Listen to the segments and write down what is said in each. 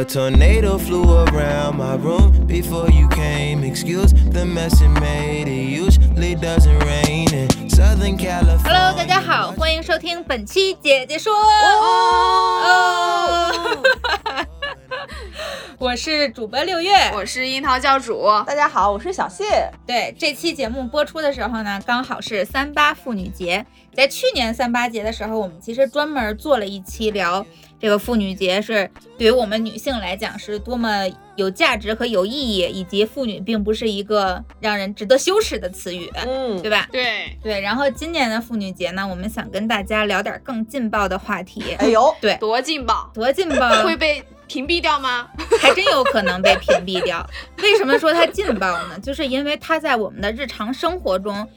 A tornado flew around my room before you came. Excuse the mess it made. It usually doesn't rain in Southern California. Hello，大家好，欢迎收听本期姐姐说。哦，我是主播六月，我是樱桃教主，大家好，我是小谢。对，这期节目播出的时候呢，刚好是三八妇女节。在去年三八节的时候，我们其实专门做了一期聊这个妇女节是对于我们女性来讲是多么有价值和有意义，以及妇女并不是一个让人值得羞耻的词语，嗯，对吧？对对。然后今年的妇女节呢，我们想跟大家聊点更劲爆的话题。哎呦，对，多劲爆，多劲爆，会被屏蔽掉吗？还真有可能被屏蔽掉。为什么说它劲爆呢？就是因为它在我们的日常生活中。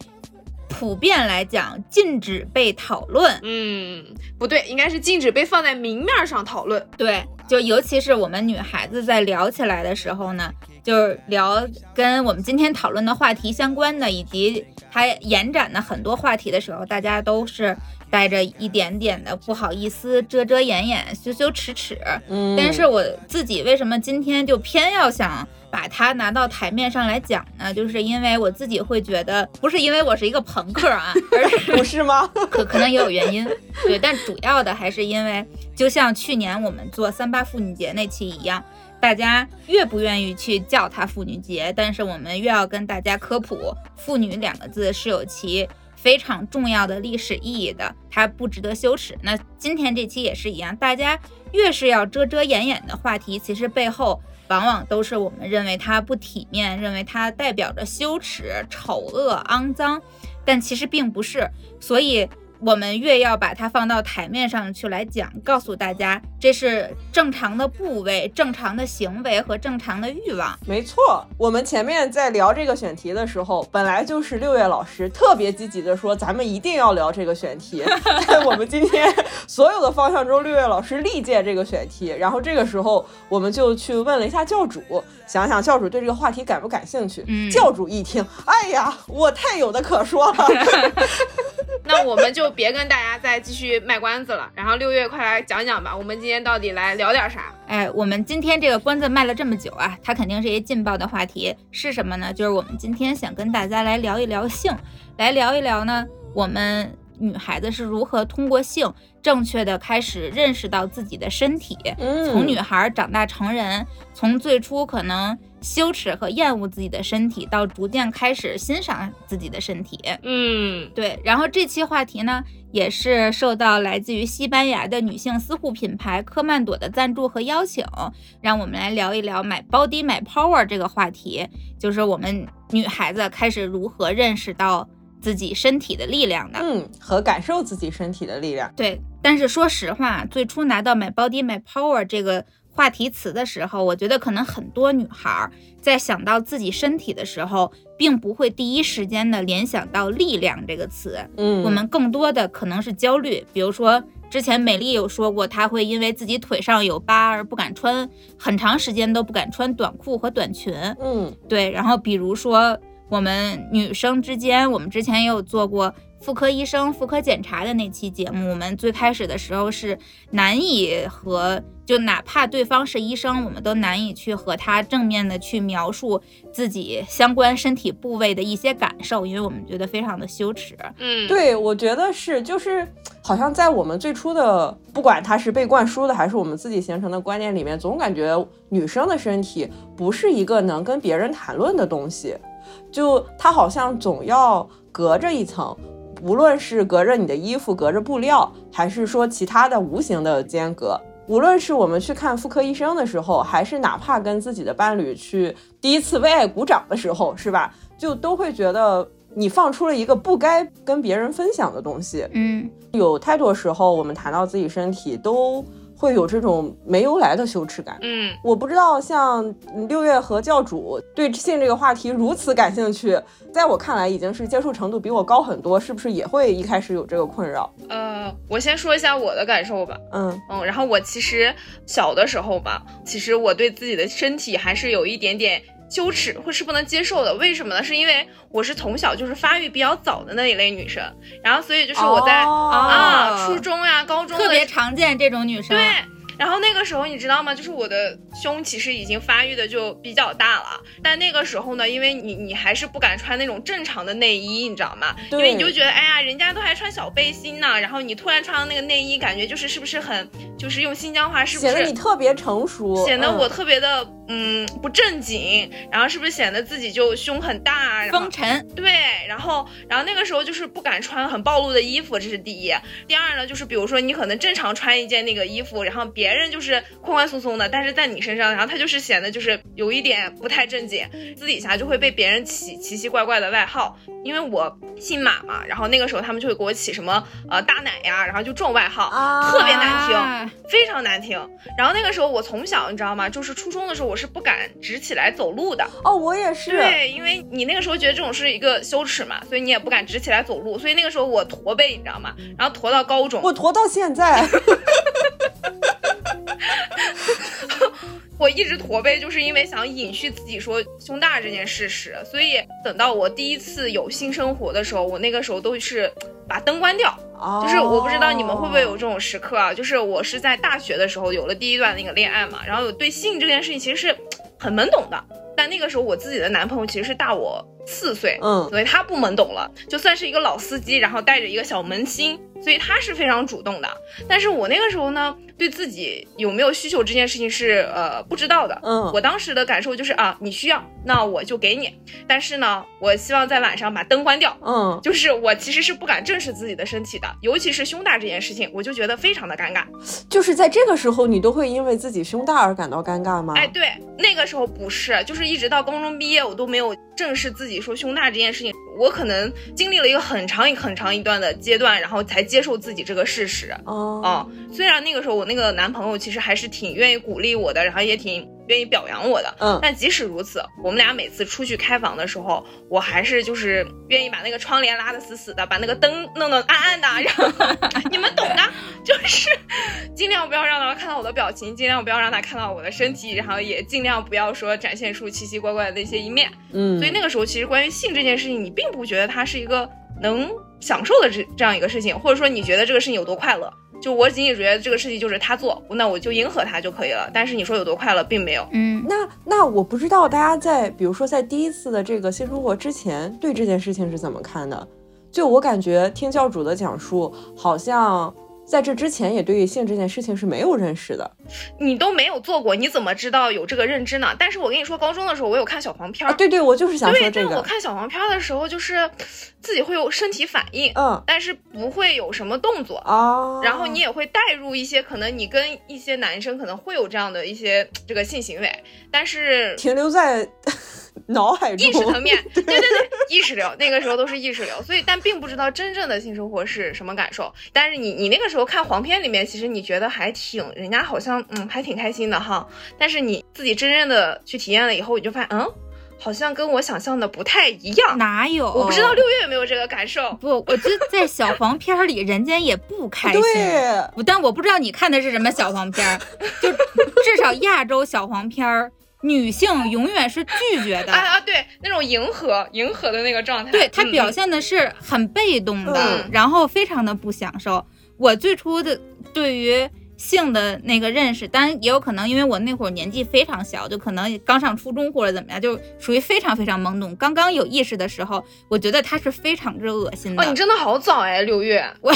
普遍来讲，禁止被讨论。嗯，不对，应该是禁止被放在明面上讨论。对，就尤其是我们女孩子在聊起来的时候呢，就是聊跟我们今天讨论的话题相关的，以及它延展的很多话题的时候，大家都是带着一点点的不好意思、遮遮掩掩、羞羞耻耻。嗯，但是我自己为什么今天就偏要想？把它拿到台面上来讲呢，就是因为我自己会觉得，不是因为我是一个朋克啊，而是不是吗？可可能也有原因，对，但主要的还是因为，就像去年我们做三八妇女节那期一样，大家越不愿意去叫它妇女节，但是我们越要跟大家科普，妇女两个字是有其非常重要的历史意义的，它不值得羞耻。那今天这期也是一样，大家越是要遮遮掩掩的话题，其实背后。往往都是我们认为它不体面，认为它代表着羞耻、丑恶、肮脏，但其实并不是，所以。我们越要把它放到台面上去来讲，告诉大家这是正常的部位、正常的行为和正常的欲望。没错，我们前面在聊这个选题的时候，本来就是六月老师特别积极的说，咱们一定要聊这个选题。在我们今天所有的方向中，六月老师力荐这个选题。然后这个时候，我们就去问了一下教主，想想教主对这个话题感不感兴趣？嗯，教主一听，哎呀，我太有的可说了。那我们就别跟大家再继续卖关子了，然后六月快来讲讲吧，我们今天到底来聊点啥？哎，我们今天这个关子卖了这么久啊，它肯定是一劲爆的话题，是什么呢？就是我们今天想跟大家来聊一聊性，来聊一聊呢，我们女孩子是如何通过性正确的开始认识到自己的身体，从女孩长大成人，从最初可能。羞耻和厌恶自己的身体，到逐渐开始欣赏自己的身体。嗯，对。然后这期话题呢，也是受到来自于西班牙的女性私护品牌科曼朵的赞助和邀请，让我们来聊一聊买 body 买 power 这个话题，就是我们女孩子开始如何认识到自己身体的力量的，嗯，和感受自己身体的力量。对。但是说实话，最初拿到买 body 买 power 这个。话题词的时候，我觉得可能很多女孩在想到自己身体的时候，并不会第一时间的联想到“力量”这个词。嗯，我们更多的可能是焦虑。比如说，之前美丽有说过，她会因为自己腿上有疤而不敢穿很长时间都不敢穿短裤和短裙。嗯，对。然后比如说，我们女生之间，我们之前也有做过。妇科医生妇科检查的那期节目，我们最开始的时候是难以和，就哪怕对方是医生，我们都难以去和他正面的去描述自己相关身体部位的一些感受，因为我们觉得非常的羞耻。嗯，对，我觉得是，就是好像在我们最初的，不管他是被灌输的，还是我们自己形成的观念里面，总感觉女生的身体不是一个能跟别人谈论的东西，就它好像总要隔着一层。无论是隔着你的衣服，隔着布料，还是说其他的无形的间隔，无论是我们去看妇科医生的时候，还是哪怕跟自己的伴侣去第一次为爱鼓掌的时候，是吧？就都会觉得你放出了一个不该跟别人分享的东西。嗯，有太多时候，我们谈到自己身体，都会有这种没由来的羞耻感。嗯，我不知道，像六月和教主对性这个话题如此感兴趣，在我看来已经是接受程度比我高很多，是不是也会一开始有这个困扰？呃，我先说一下我的感受吧。嗯嗯，然后我其实小的时候吧，其实我对自己的身体还是有一点点羞耻，或是不能接受的。为什么呢？是因为我是从小就是发育比较早的那一类女生，然后所以就是我在、哦啊初中呀、高中特别常见这种女生。对，然后那个时候你知道吗？就是我的胸其实已经发育的就比较大了，但那个时候呢，因为你你还是不敢穿那种正常的内衣，你知道吗？因为你就觉得哎呀，人家都还穿小背心呢，然后你突然穿上那个内衣，感觉就是是不是很就是用新疆话是不是显得是你特别成熟，嗯显得我特别的嗯不正经，然后是不是显得自己就胸很大，风尘，对，然后然后那个时候就是不敢穿很暴露的衣服，这是第一。第二呢，就是比如说你可能正常穿一件那个衣服，然后别人就是宽宽松松的，但是在你身上，然后他就是显得就是有一点不太正经，私底下就会被别人起奇奇怪怪的外号。因为我姓马嘛，然后那个时候他们就会给我起什么呃大奶呀，然后就这种外号，啊特别难听。啊非常难听。然后那个时候我从小你知道吗？就是初中的时候我是不敢直起来走路的。哦，我也是，对，因为你那个时候觉得这种是一个羞耻嘛，所以你也不敢直起来走路。所以那个时候我驼背，你知道吗？然后驼到高中，我驼到现在，我一直驼背，就是因为想隐去自己说胸大这件事实。所以等到我第一次有性生活的时候，我那个时候都是把灯关掉。就是我不知道你们会不会有这种时刻啊？就是我是在大学的时候有了第一段那个恋爱嘛，然后有对性这件事情其实是很懵懂的。但那个时候我自己的男朋友其实是大我四岁，嗯所以他不懵懂了，就算是一个老司机，然后带着一个小萌新，所以他是非常主动的。但是我那个时候呢，对自己有没有需求这件事情是呃不知道的。嗯我当时的感受就是啊，你需要，那我就给你。但是呢，我希望在晚上把灯关掉。嗯，就是我其实是不敢正视自己的身体的，尤其是胸大这件事情，我就觉得非常的尴尬。就是在这个时候，你都会因为自己胸大而感到尴尬吗？哎，对，那个时候不是，就是一直到高中毕业，我都没有正视自己说胸大这件事情。我可能经历了一个很长一很长一段的阶段，然后才接受自己这个事实。哦啊、虽然那个时候我那个男朋友其实还是挺愿意鼓励我的，然后也挺愿意表扬我的，嗯但即使如此，我们俩每次出去开房的时候，我还是就是愿意把那个窗帘拉得死死的，把那个灯弄得暗暗的，然后 你们懂的，就是尽量不要让他看到我的表情，尽量不要让他看到我的身体，然后也尽量不要说展现出奇奇怪怪的那些一面。嗯，所以那个时候，其实关于性这件事情，你并不觉得它是一个能享受的这这样一个事情，或者说你觉得这个事情有多快乐。就我仅仅觉得这个事情就是他做，那我就迎合他就可以了。但是你说有多快乐，并没有。嗯，那那我不知道大家在比如说在第一次的这个性生活之前，对这件事情是怎么看的？就我感觉听教主的讲述，好像在这之前也对于性这件事情是没有认识的你都没有做过，你怎么知道有这个认知呢？但是我跟你说，高中的时候我有看小黄片儿，啊。对对，我就是想对，说这个，但我看小黄片儿的时候，就是自己会有身体反应，嗯但是不会有什么动作。啊，然后你也会带入一些可能你跟一些男生可能会有这样的一些这个性行为，但是停留在脑海中意识层面，对对对，意识流，那个时候都是意识流，所以但并不知道真正的性生活是什么感受。但是你你那个时候看黄片里面，其实你觉得还挺，人家好像嗯还挺开心的哈。但是你自己真正的去体验了以后，你就发现嗯，好像跟我想象的不太一样。哪有？我不知道六月有没有这个感受。不，我觉得在小黄片儿里，人家也不开心。对，但我不知道你看的是什么小黄片儿，就至少亚洲小黄片儿，女性永远是拒绝的。啊啊，对，那种迎合迎合的那个状态，对他嗯表现的是很被动的，嗯然后非常的不享受。我最初的对于性的那个认识，当然也有可能因为我那会儿年纪非常小，就可能刚上初中或者怎么样，就属于非常非常懵懂。刚刚有意识的时候，我觉得它是非常之恶心的。哦，你真的好早哎，六月。我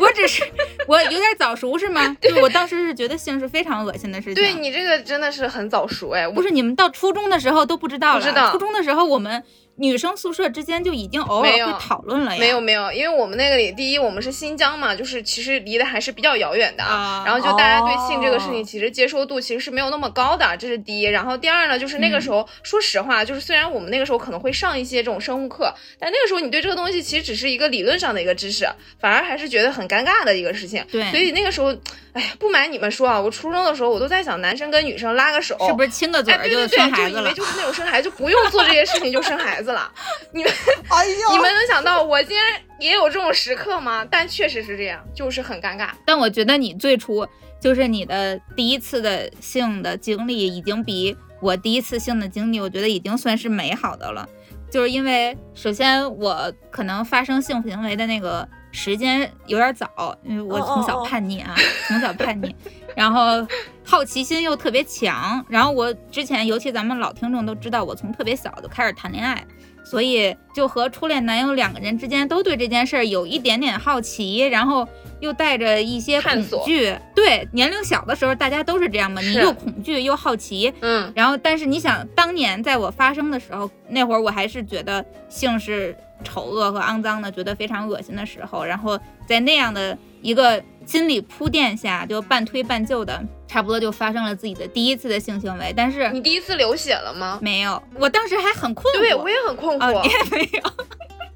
我只是我有点早熟是吗？对我当时是觉得性是非常恶心的事情。对你这个真的是很早熟哎，不是你们到初中的时候都不知道了。不知道初中的时候我们女生宿舍之间就已经偶尔会讨论了呀。没有没有，因为我们那个里，第一我们是新疆嘛，就是其实离得还是比较遥远的，啊然后就大家对性这个事哦情其实接受度其实是没有那么高的，这是第一。然后第二呢，就是那个时候，说实话，就是虽然我们那个时候可能会上一些这种生物课，但那个时候你对这个东西其实只是一个理论上的一个知识，反而还是觉得很尴尬的一个事情。对所以那个时候，哎呀，不瞒你们说啊，我初中的时候我都在想，男生跟女生拉个手，是不是亲个嘴就对对对，生孩子了就以为？就是那种生孩子，就不用做这些事情就生孩子了。你们哎呀，你们能想到我竟然也有这种时刻吗？但确实是这样，就是很尴尬。但我觉得你最初就是你的第一次的性的经历，已经比我第一次性的经历，我觉得已经算是美好的了。就是因为首先我可能发生性行为的那个时间有点早，因为我从小哦叛逆啊，从小叛逆，然后好奇心又特别强，然后我之前尤其咱们老听众都知道，我从特别小就开始谈恋爱。所以就和初恋男友两个人之间都对这件事儿有一点点好奇，然后又带着一些恐惧。对，年龄小的时候大家都是这样嘛，你又恐惧又好奇。嗯，然后，但是你想，当年在我发生的时候，那会儿我还是觉得性是丑恶和肮脏的，觉得非常恶心的时候，然后在那样的一个心理铺垫下，就半推半就的，差不多就发生了自己的第一次的性行为。但是你第一次流血了吗？没有，我当时还很困惑。对，我也很困哦，惑，你也没有。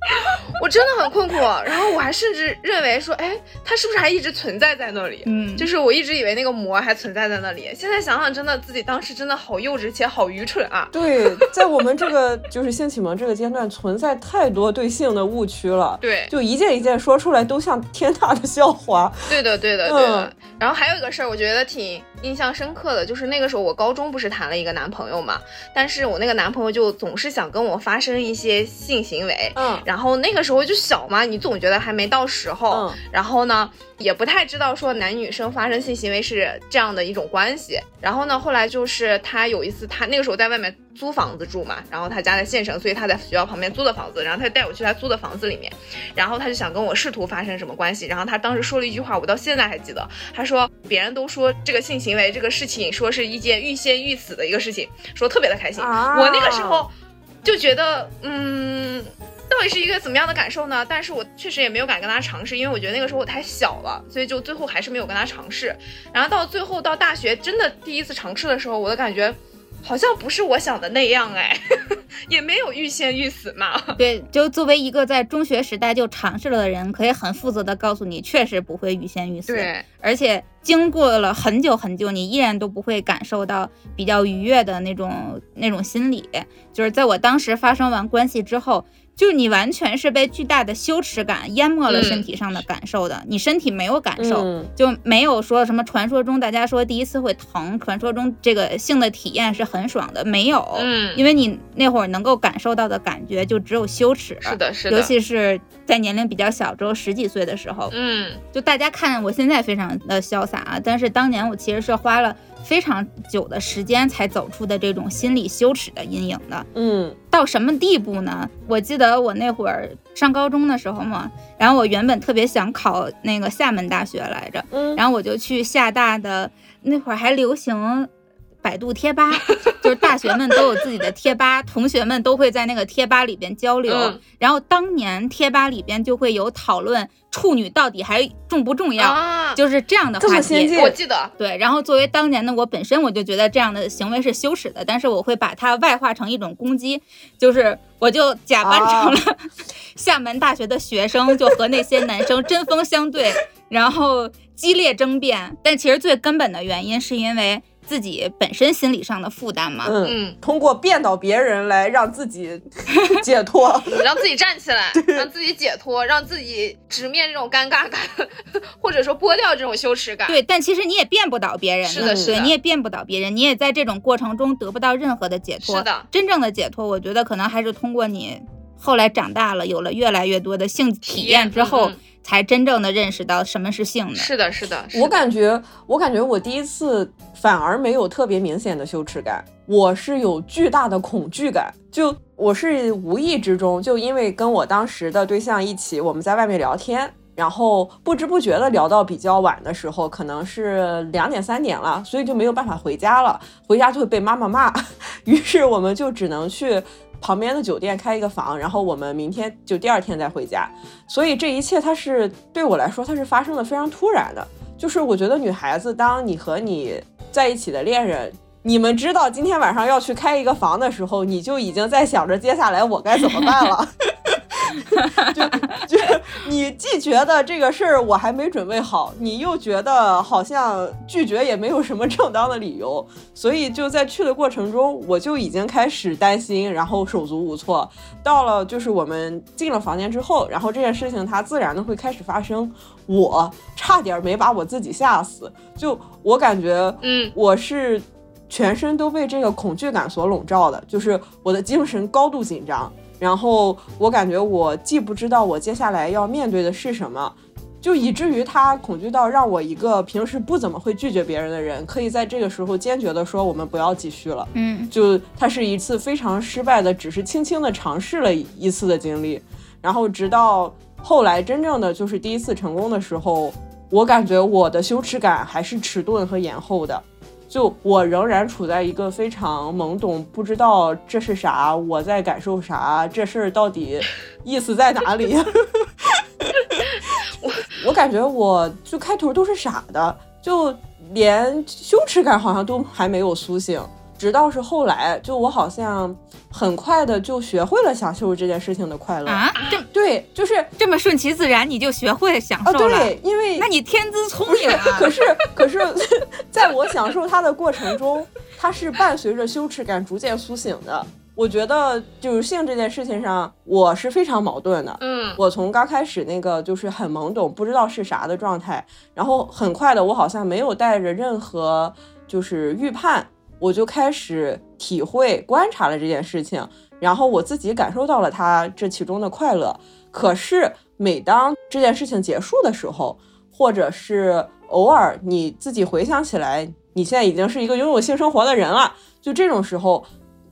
我真的很困惑。然后我还甚至认为说，哎，它是不是还一直存在在那里？嗯，就是我一直以为那个膜还存在在那里。现在想想，真的自己当时真的好幼稚且好愚蠢啊！对，在我们这个就是性启蒙这个阶段，存在太多对性的误区了。对，就一件一件说出来都像天大的笑话。对的，对的，对的。嗯然后还有一个事儿，我觉得挺印象深刻的，就是那个时候我高中不是谈了一个男朋友嘛，但是我那个男朋友就总是想跟我发生一些性行为。嗯然后那个时候就小嘛，你总觉得还没到时候，嗯然后呢也不太知道说男女生发生性行为是这样的一种关系。然后呢，后来就是他有一次，他那个时候在外面租房子住嘛，然后他家在县城，所以他在学校旁边租的房子，然后他就带我去他租的房子里面，然后他就想跟我试图发生什么关系，然后他当时说了一句话，我到现在还记得，他说别人都说这个性行为这个事情说是一件欲仙欲死的一个事情，说特别的开心。啊我那个时候就觉得，嗯。到底是一个怎么样的感受呢？但是我确实也没有敢跟他尝试，因为我觉得那个时候我太小了，所以就最后还是没有跟他尝试。然后到最后到大学真的第一次尝试的时候，我的感觉好像不是我想的那样哎，也没有欲仙欲死嘛。对，就作为一个在中学时代就尝试了的人，可以很负责的告诉你，确实不会欲仙欲死。，对，而且经过了很久很久，你依然都不会感受到比较愉悦的那种那种心理。就是在我当时发生完关系之后，就是你完全是被巨大的羞耻感淹没了嗯。身体上的感受的，你身体没有感受。嗯。就没有说什么传说中大家说第一次会疼，传说中这个性的体验是很爽的，没有，嗯。因为你那会儿能够感受到的感觉就只有羞耻，是的，是的，尤其是在年龄比较小，只有十几岁的时候，嗯，就大家看我现在非常的潇洒啊，但是当年我其实是花了非常久的时间才走出的这种心理羞耻的阴影的。嗯到什么地步呢？我记得我那会儿上高中的时候嘛，然后我原本特别想考那个厦门大学来着，嗯，然后我就去厦大的那会儿还流行百度贴吧，就是大学们都有自己的贴吧，同学们都会在那个贴吧里边交流。嗯然后当年贴吧里边就会有讨论处女到底还重不重要，啊，就是这样的话题。我记得，对，然后作为当年的我本身，我就觉得这样的行为是羞耻的，但是我会把它外化成一种攻击，就是我就假扮成了 厦门大学的学生，就和那些男生针锋相对，然后激烈争辩。但其实最根本的原因是因为自己本身心理上的负担嘛。嗯，嗯，通过变倒别人来让自己 解脱。让自己站起来，让自己解脱，让自己直面这种尴尬感，或者说剥掉这种羞耻感。对，但其实你也变不倒别人是的是的对，你也变不倒别人，你也在这种过程中得不到任何的解脱。是的，真正的解脱，我觉得可能还是通过你后来长大了，有了越来越多的性体验之后，才真正的认识到什么是性的。是的，是的，是我感觉，我感觉我第一次反而没有特别明显的羞耻感，我是有巨大的恐惧感。就我是无意之中，就因为跟我当时的对象一起，我们在外面聊天，然后不知不觉的聊到比较晚的时候，可能是两点三点了，所以就没有办法回家了。回家就会被妈妈骂，于是我们就只能去。旁边的酒店开一个房，然后我们明天就第二天再回家。所以这一切它是对我来说，它是发生的非常突然的。就是我觉得女孩子，当你和你在一起的恋人，你们知道今天晚上要去开一个房的时候，你就已经在想着接下来我该怎么办了。就 就你既觉得这个事儿我还没准备好，你又觉得好像拒绝也没有什么正当的理由，所以就在去的过程中，我就已经开始担心，然后手足无措。到了就是我们进了房间之后，然后这件事情它自然的会开始发生，我差点没把我自己吓死。就我感觉，嗯，我是全身都被这个恐惧感所笼罩的，就是我的精神高度紧张。然后我感觉我既不知道我接下来要面对的是什么，就以至于他恐惧到让我一个平时不怎么会拒绝别人的人，可以在这个时候坚决的说我们不要继续了。嗯，就它是一次非常失败的，只是轻轻的尝试了一次的经历。然后直到后来真正的就是第一次成功的时候，我感觉我的羞耻感还是迟钝和延后的。就我仍然处在一个非常懵懂，不知道这是啥，我在感受啥，这事儿到底意思在哪里？我我感觉我就开头都是傻的，就连羞耻感好像都还没有苏醒。直到是后来，就我好像很快的就学会了享受这件事情的快乐啊，这对，就是这么顺其自然，你就学会享受了。对，因为那你天资聪明啊。可是，可是，在我享受它的过程中，它是伴随着羞耻感逐渐苏醒的。我觉得就是性这件事情上，我是非常矛盾的。嗯，我从刚开始那个就是很懵懂，不知道是啥的状态，然后很快的，我好像没有带着任何就是预判。我就开始体会、观察了这件事情，然后我自己感受到了它这其中的快乐。可是每当这件事情结束的时候，或者是偶尔你自己回想起来，你现在已经是一个拥有性生活的人了，就这种时候，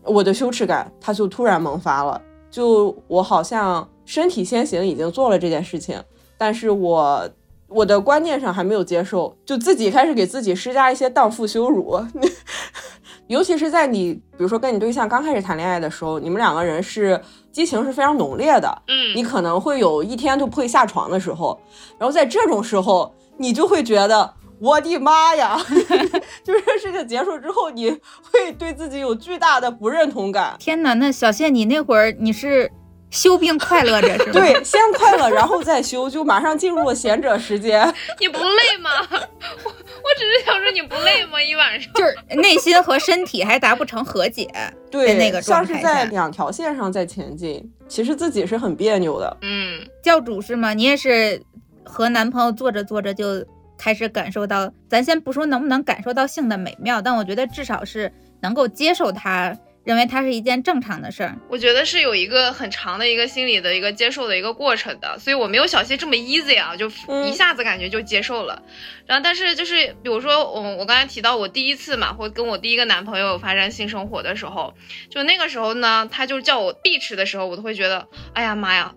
我的羞耻感它就突然萌发了。就我好像身体先行已经做了这件事情，但是我我的观念上还没有接受，就自己开始给自己施加一些荡妇羞辱。尤其是在你，比如说跟你对象刚开始谈恋爱的时候，你们两个人是激情是非常浓烈的，嗯，你可能会有一天都不会下床的时候，然后在这种时候，你就会觉得我的妈呀，就是事情结束之后，你会对自己有巨大的不认同感。天哪，那小谢，你那会儿你是？休并快乐着是吗？对，先快乐，然后再休，就马上进入了贤者时间。你不累吗？我我只是想说你不累吗？一晚上就是内心和身体还达不成和解，对那个像是在两条线上在前进，其实自己是很别扭的。嗯，教主是吗？你也是和男朋友做着做着就开始感受到，咱先不说能不能感受到性的美妙，但我觉得至少是能够接受它。认为它是一件正常的事儿，我觉得是有一个很长的一个心理的一个接受的一个过程的，所以我没有小溪这么 easy 啊，就一下子感觉就接受了。然后，但是就是比如说我我刚才提到我第一次嘛，或跟我第一个男朋友发生性生活的时候，就那个时候呢，他就叫我 bitch 的时候，我都会觉得，哎呀妈呀，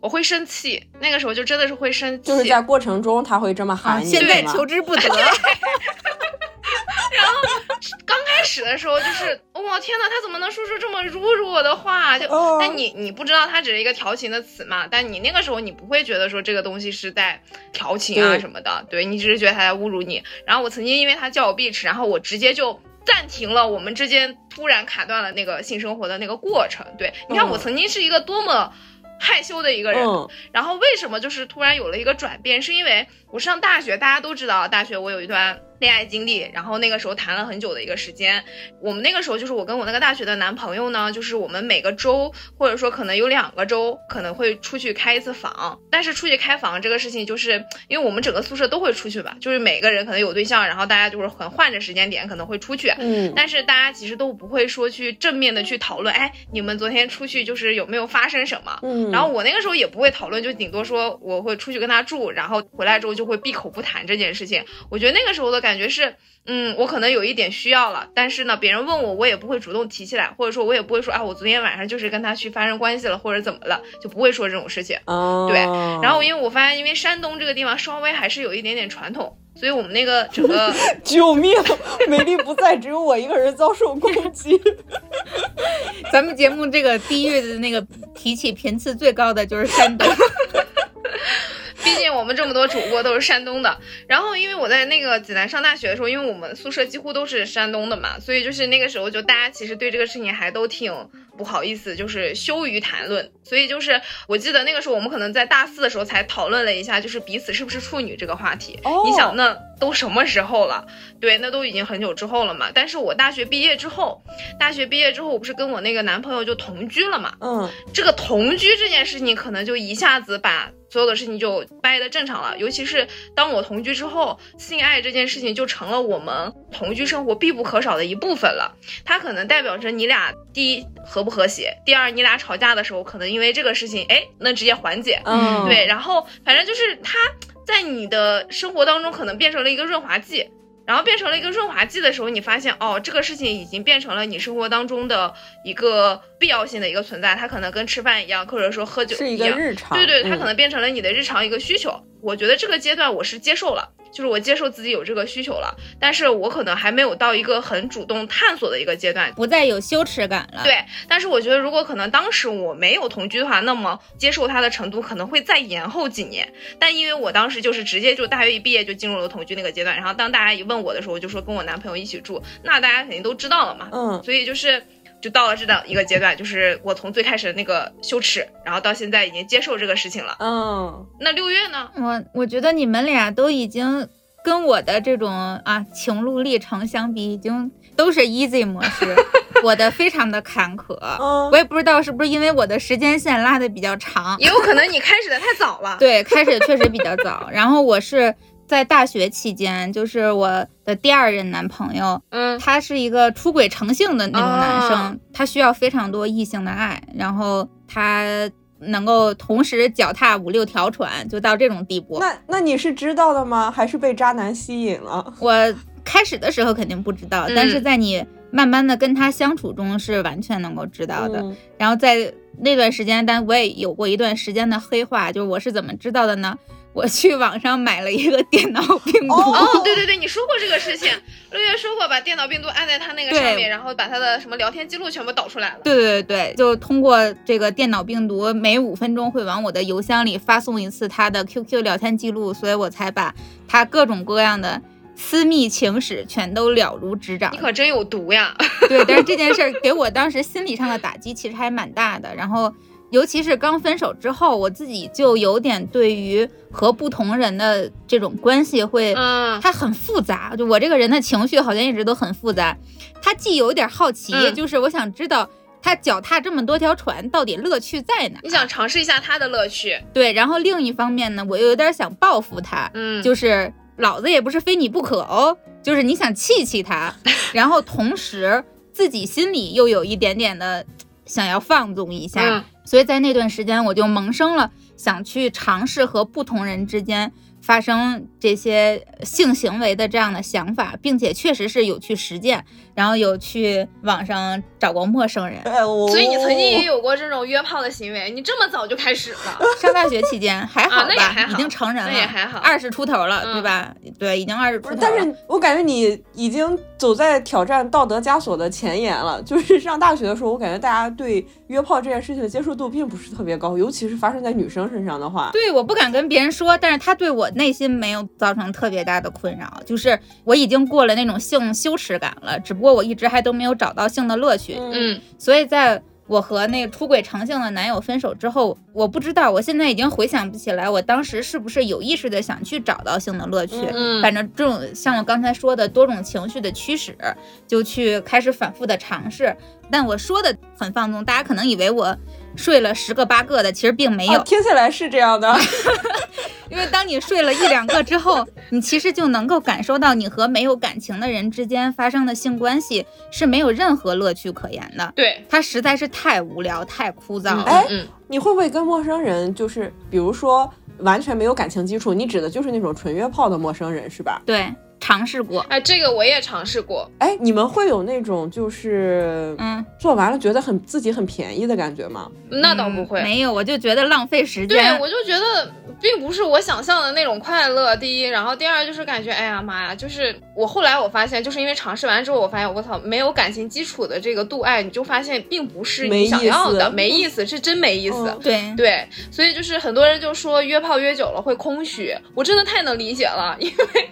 我会生气。那个时候就真的是会生气，就是在过程中他会这么喊你，现在求之不得。然后刚开始的时候就是，哇天呐，他怎么能说出这么侮辱我的话？就，但你你不知道他只是一个调情的词嘛？但你那个时候你不会觉得说这个东西是在调情啊什么的，对你只是觉得他在侮辱你。然后我曾经因为他叫我闭齿，然后我直接就暂停了我们之间突然卡断了那个性生活的那个过程。对，你看我曾经是一个多么害羞的一个人，然后为什么就是突然有了一个转变？是因为我上大学，大家都知道，大学我有一段。恋爱经历，然后那个时候谈了很久的一个时间。我们那个时候就是我跟我那个大学的男朋友呢，就是我们每个周或者说可能有两个周可能会出去开一次房。但是出去开房这个事情，就是因为我们整个宿舍都会出去吧，就是每个人可能有对象，然后大家就是很换着时间点可能会出去。嗯。但是大家其实都不会说去正面的去讨论，哎，你们昨天出去就是有没有发生什么？嗯。然后我那个时候也不会讨论，就顶多说我会出去跟他住，然后回来之后就会闭口不谈这件事情。我觉得那个时候的感觉是。嗯，我可能有一点需要了，但是呢，别人问我，我也不会主动提起来，或者说，我也不会说啊，我昨天晚上就是跟他去发生关系了，或者怎么了，就不会说这种事情。对，然后因为我发现，因为山东这个地方稍微还是有一点点传统，所以我们那个整个 救命，美丽不在，只有我一个人遭受攻击。咱们节目这个地域的那个提起频次最高的就是山东。我们这么多主播都是山东的，然后因为我在那个济南上大学的时候，因为我们宿舍几乎都是山东的嘛，所以就是那个时候就大家其实对这个事情还都挺不好意思，就是羞于谈论。所以就是我记得那个时候我们可能在大四的时候才讨论了一下，就是彼此是不是处女这个话题。哦你想那都什么时候了？对，那都已经很久之后了嘛。但是我大学毕业之后，大学毕业之后我不是跟我那个男朋友就同居了嘛，嗯，这个同居这件事情，可能就一下子把所有的事情就掰的正常了。尤其是当我同居之后，性爱这件事情就成了我们同居生活必不可少的一部分了。它可能代表着你俩第一和不和谐，第二你俩吵架的时候，可能因为这个事情，哎，能直接缓解。嗯，对，然后反正就是他在你的生活当中可能变成了一个润滑剂。然后变成了一个润滑剂的时候，你发现哦，这个事情已经变成了你生活当中的一个必要性的一个存在，它可能跟吃饭一样，或者说喝酒是一个样。日常。对对，它嗯可能变成了你的日常一个需求。我觉得这个阶段我是接受了，就是我接受自己有这个需求了，但是我可能还没有到一个很主动探索的一个阶段。不再有羞耻感了。，对，但是我觉得如果可能当时我没有同居的话，那么接受他的程度可能会再延后几年。但因为我当时就是直接就大学一毕业就进入了同居那个阶段，然后当大家一问我的时候，我就说跟我男朋友一起住，那大家肯定都知道了嘛。嗯，所以就是就到了这样一个阶段，就是我从最开始的那个羞耻，然后到现在已经接受这个事情了。嗯，那六月呢？我我觉得你们俩都已经跟我的这种啊情路历程相比，已经都是 easy 模式，我的非常的坎坷。嗯我也不知道是不是因为我的时间线拉的比较长，也有可能你开始的太早了。对，开始确实比较早。然后我是在大学期间，就是我的第二任男朋友，嗯他是一个出轨成性的那种男生，啊他需要非常多异性的爱，然后他能够同时脚踏五六条船，就到这种地步。那那你是知道的吗？还是被渣男吸引了？我开始的时候肯定不知道，嗯但是在你慢慢的跟他相处中是完全能够知道的。嗯然后在那段时间，但我也有过一段时间的黑化，就是我是怎么知道的呢？我去网上买了一个电脑病毒。哦 哦，对对对，你说过这个事情，六月说过把电脑病毒按在他那个上面，然后把他的什么聊天记录全部导出来了。对对对，就通过这个电脑病毒，每五分钟会往我的邮箱里发送一次他的 QQ 聊天记录，所以我才把他各种各样的私密情史全都了如指掌你。可真有毒呀！对，但是这件事儿给我当时心理上的打击其实还蛮大的。然后，尤其是刚分手之后，我自己就有点对于和不同人的这种关系会，嗯它很复杂。就我这个人的情绪好像一直都很复杂，他既有点好奇，嗯就是我想知道。他脚踏这么多条船，到底乐趣在哪？你想尝试一下他的乐趣，对，然后另一方面呢，我又有点想报复他，嗯，就是老子也不是非你不可哦，就是你想气气他，然后同时自己心里又有一点点的想要放纵一下，嗯所以在那段时间我就萌生了想去尝试和不同人之间发生这些性行为的这样的想法，并且确实是有去实践，然后有去网上找过陌生人。所以你曾经也有过这种约炮的行为，你这么早就开始了，上大学期间还好吧，啊那也还好已经成人了，那也还好二十出头了，嗯对吧？对，已经二十出，头了。但是我感觉你已经走在挑战道德枷锁的前沿了。就是上大学的时候，我感觉大家对约炮这件事情的接受度并不是特别高，尤其是发生在女生身上的话。对，我不敢跟别人说，但是他对我内心没有造成特别大的困扰，就是我已经过了那种性羞耻感了，只不过我一直还都没有找到性的乐趣，嗯，所以在我和那个出轨成性的男友分手之后，我不知道，我现在已经回想不起来，我当时是不是有意识的想去找到性的乐趣。嗯反正这种像我刚才说的多种情绪的驱使，就去开始反复的尝试。但我说的很放纵，大家可能以为我睡了十个八个的，其实并没有。啊，听起来是这样的。因为当你睡了一两个之后，你其实就能够感受到你和没有感情的人之间发生的性关系是没有任何乐趣可言的。对，它实在是太无聊、太枯燥了。哎嗯，你会不会跟陌生人，就是比如说完全没有感情基础，你指的就是那种纯约炮的陌生人是吧？对，尝试过。哎，这个我也尝试过。哎，你们会有那种就是嗯，做完了觉得很自己很便宜的感觉吗？那倒不会。没有，我就觉得浪费时间对，我就觉得并不是我想象的那种快乐。第一，然后第二就是感觉，哎呀妈呀，就是我后来我发现，就是因为尝试完之后，我发现我操，没有感情基础的这个度爱，你就发现并不是你想要的，意思没意思，是真没意思。嗯对，对，所以就是很多人就说约炮约久了会空虚，我真的太能理解了，因为。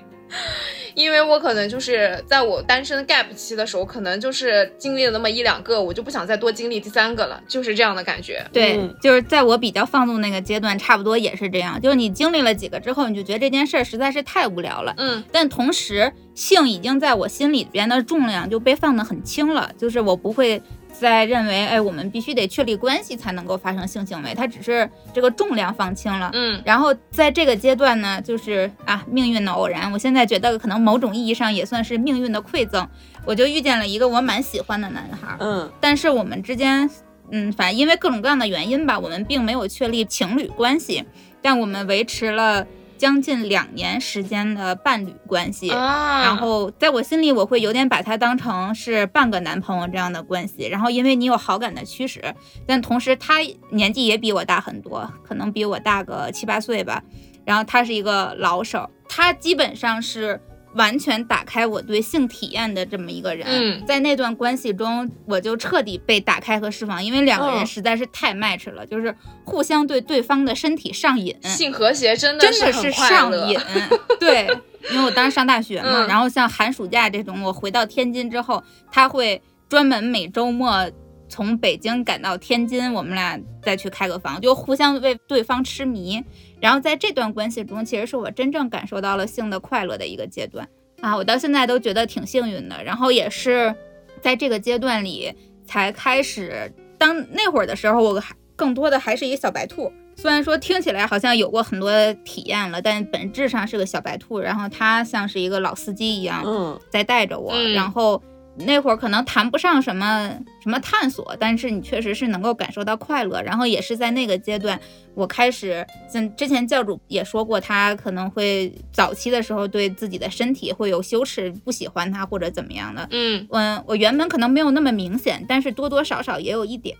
因为我可能就是在我单身 gap 期的时候，可能就是经历了那么一两个，我就不想再多经历第三个了，就是这样的感觉。对，嗯就是在我比较放纵那个阶段，差不多也是这样。就是你经历了几个之后，你就觉得这件事儿实在是太无聊了。嗯，但同时，性已经在我心里边的重量就被放得很轻了，就是我不会再认为，哎，我们必须得确立关系才能够发生性行为，它只是这个重量放轻了。嗯然后在这个阶段呢，就是啊，命运的偶然，我现在觉得可能某种意义上也算是命运的馈赠，我就遇见了一个我蛮喜欢的男孩儿。嗯但是我们之间，嗯，反正因为各种各样的原因吧，我们并没有确立情侣关系，但我们维持了将近两年时间的伴侣关系。啊，然后在我心里，我会有点把他当成是半个男朋友这样的关系。然后因为你有好感的驱使，但同时他年纪也比我大很多，可能比我大个七八岁吧。然后他是一个老手，他基本上是完全打开我对性体验的这么一个人。嗯在那段关系中，我就彻底被打开和释放，因为两个人嗯实在是太 match 了，就是互相对对方的身体上瘾。性和谐真的真的是上瘾，对，因为我当时上大学嘛，嗯然后像寒暑假这种，我回到天津之后，他会专门每周末从北京赶到天津，我们俩再去开个房，就互相为对方痴迷。然后在这段关系中，其实是我真正感受到了性的快乐的一个阶段啊，我到现在都觉得挺幸运的。然后也是在这个阶段里才开始，当那会儿的时候，我还更多的还是一个小白兔。虽然说听起来好像有过很多体验了，但本质上是个小白兔。然后他像是一个老司机一样嗯在带着我，嗯然后那会儿可能谈不上什么什么探索，但是你确实是能够感受到快乐。然后也是在那个阶段，我开始像之前教主也说过，他可能会早期的时候对自己的身体会有羞耻，不喜欢他或者怎么样的。嗯嗯，我原本可能没有那么明显，但是多多少少也有一点。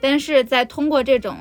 但是在通过这种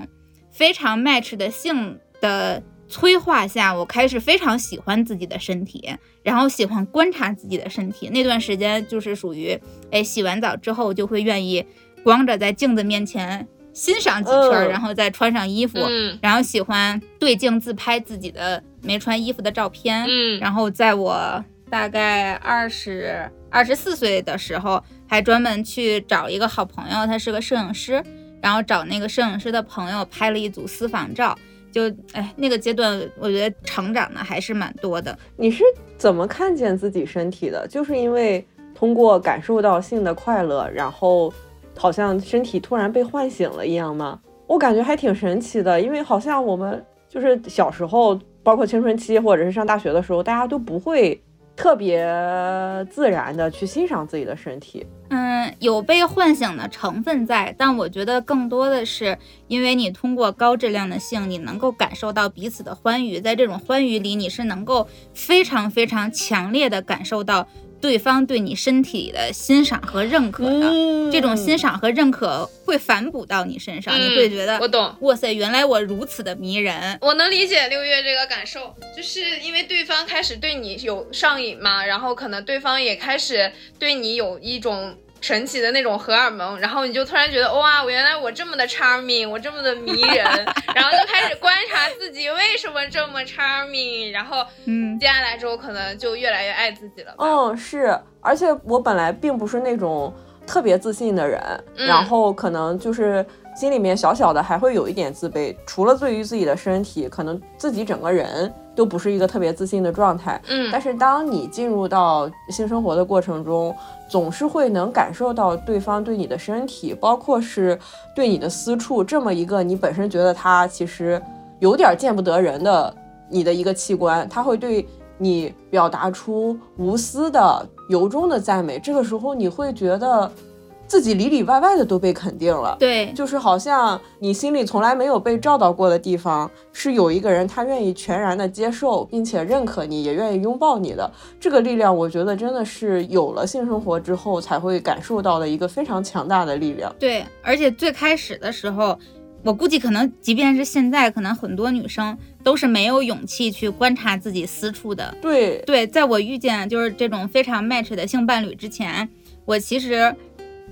非常 match 的性的催化下，我开始非常喜欢自己的身体，然后喜欢观察自己的身体。那段时间就是属于，哎，洗完澡之后就会愿意光着在镜子面前欣赏几圈然后再穿上衣服，嗯然后喜欢对镜自拍自己的没穿衣服的照片，嗯然后在我大概二十二十四岁的时候，还专门去找一个好朋友，他是个摄影师，然后找那个摄影师的朋友拍了一组私房照。就哎，那个阶段我觉得成长的还是蛮多的。你是怎么看见自己身体的？就是因为通过感受到性的快乐，然后好像身体突然被唤醒了一样吗？我感觉还挺神奇的，因为好像我们就是小时候，包括青春期或者是上大学的时候，大家都不会特别自然的去欣赏自己的身体。嗯，有被唤醒的成分在，但我觉得更多的是因为你通过高质量的性，你能够感受到彼此的欢愉，在这种欢愉里，你是能够非常非常强烈的感受到对方对你身体的欣赏和认可的。嗯这种欣赏和认可会反哺到你身上，你会觉得我懂。哇塞，原来我如此的迷人。我能理解六月这个感受，就是因为对方开始对你有上瘾嘛，然后可能对方也开始对你有一种神奇的那种荷尔蒙，然后你就突然觉得哇，我原来我这么的 charming，我这么的迷人，然后就开始观察自己为什么这么 charming，然后嗯接下来之后可能就越来越爱自己了。嗯，是，而且我本来并不是那种特别自信的人，嗯然后可能就是心里面小小的还会有一点自卑，除了对于自己的身体，可能自己整个人都不是一个特别自信的状态。嗯但是当你进入到性生活的过程中，总是会能感受到对方对你的身体，包括是对你的私处，这么一个你本身觉得他其实有点见不得人的你的一个器官，他会对你表达出无私的、由衷的赞美。这个时候你会觉得自己里里外外的都被肯定了。对，就是好像你心里从来没有被照到过的地方，是有一个人他愿意全然的接受，并且认可你，也愿意拥抱你的。这个力量，我觉得真的是有了性生活之后才会感受到的一个非常强大的力量。对，而且最开始的时候，我估计可能即便是现在，可能很多女生都是没有勇气去观察自己私处的。对，对，在我遇见就是这种非常 match 的性伴侣之前，我其实